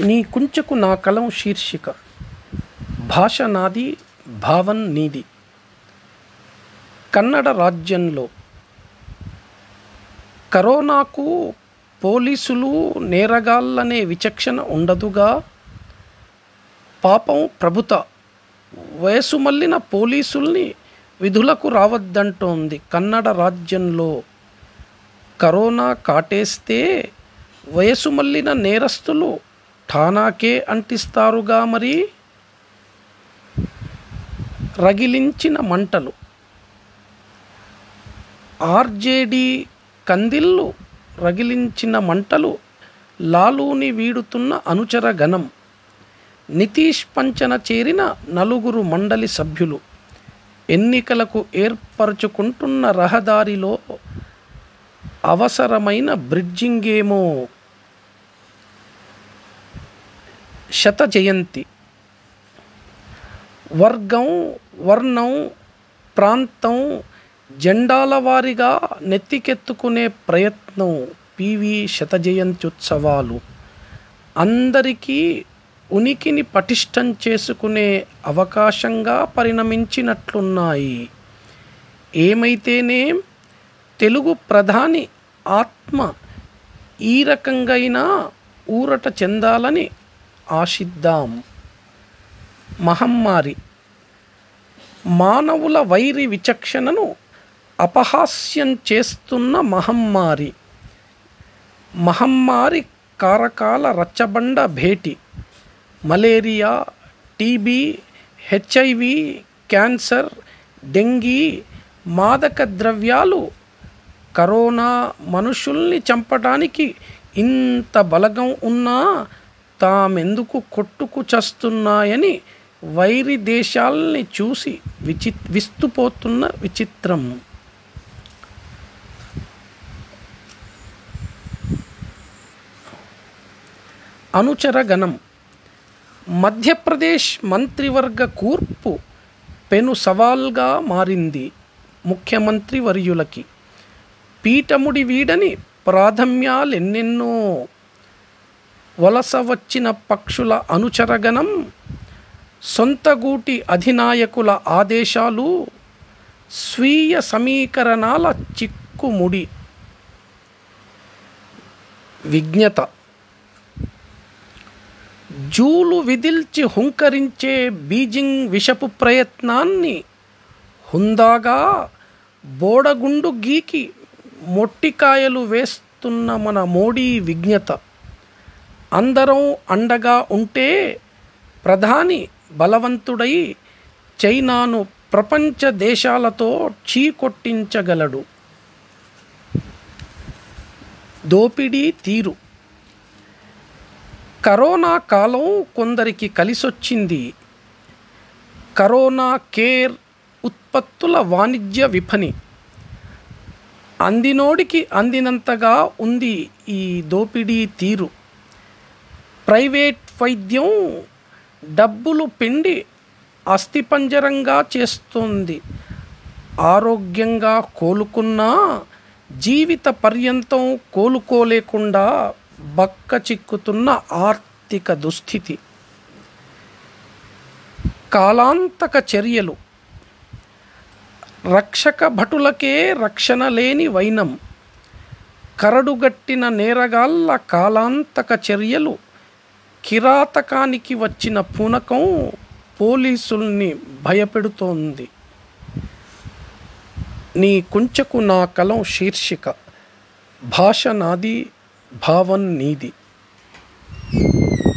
నీ కుంచకు నా కలం శీర్షిక. భాష నాది భావం నీది. కన్నడ రాజ్యంలో కరోనాకు పోలీసులు నేరగాళ్ళనే విచక్షణ ఉండదుగా? పాపం ప్రభుత వయసు మళ్ళిన పోలీసుల్ని విధులకు రావద్దంటోంది కన్నడ రాజ్యంలో. కరోనా కాటేస్తే వయసు మళ్ళిన నేరస్తులు ఠానాకే అంటిస్తారుగా మరి? రగిలించిన మంటలు. ఆర్జేడి కందిల్లు రగిలించిన మంటలు లాలూని వీడుతున్న అనుచర గణం. నితీష్ పంచన చేరిన నలుగురు మండలి సభ్యులు. ఎన్నికలకు ఏర్పరచుకుంటున్న రహదారిలో అవసరమైన బ్రిడ్జింగేమో శత జయంతి వర్గం వర్ణం ప్రాంతం జెండాల వారిగా నెత్తికెత్తుకునే ప్రయత్నం పివి శత జయంత్యుత్సవాలు అందరికీ ఉనికిని పటిష్టం చేసుకునే అవకాశంగా పరిణమించినట్లున్నాయి. ఏమైతేనేం తెలుగు ప్రధాని ఆత్మ ఈ రకంగైనా ఊరట చెందాలని ఆశిద్దాం. మహమ్మారి మానవుల వైరి విచక్షణను అపహాస్యం చేస్తున్న మహమ్మారి. మహమ్మారి కారకాల రచ్చబండ భేటీ. Malaria TB HIV cancer dengue మాదక ద్రవ్యాలు కరోనా మనుషుల్ని చంపడానికి ఇంత బలగం ఉన్నా తామెందుకు కొట్టుకుచస్తున్నాయని వైరి దేశాల్ని చూసి విచి విస్తుపోతున్న విచిత్రం అనుచరగణం మధ్యప్రదేశ్ మంత్రివర్గ కూర్పు పెను సవాల్గా మారింది ముఖ్యమంత్రి వర్యులకి పీఠముడి వీడని ప్రాథమ్యాలెన్నెన్నో వలస వచ్చిన పక్షుల అనుచరగణం సొంతగూటి అధినాయకుల ఆదేశాలు స్వీయ సమీకరణాల చిక్కుముడి. విజ్ఞత. జూలు విదిల్చి హుంకరించే బీజింగ్ విషపు ప్రయత్నాన్ని హుందాగా బోడగుండు గీకి మొట్టికాయలు వేస్తున్న మన మోడీ విజ్ఞత. అందరం అండగా ఉంటే ప్రధాని బలవంతుడై చైనాను ప్రపంచ దేశాలతో చీకొట్టించగలడు. దోపిడీ తీరు. కరోనా కాలం కొందరికి కలిసొచ్చింది. కరోనా కేర్ ఉత్పత్తుల వాణిజ్య విపణి. అందినోడికి అందినంతగా ఉంది ఈ దోపిడీ తీరు. ప్రైవేట్ వైద్యం డబ్బులు పిండి అస్థిపంజరంగా చేస్తుంది. ఆరోగ్యంగా కోలుకున్నా జీవిత పర్యంతం కోలుకోలేకుండా బక్క చిక్కుతున్న ఆర్థిక దుస్థితి. కాలాంతక చర్యలు. రక్షక భటులకే రక్షణ లేని వైనం. కరడుగట్టిన నేరగాళ్ళ కాలాంతక చర్యలు. కిరాతకానికి వచ్చిన పూనకం పోలీసుల్ని భయపెడుతోంది. నీ కుంచకు నా కలం శీర్షిక. భాష నాది భావం నీది.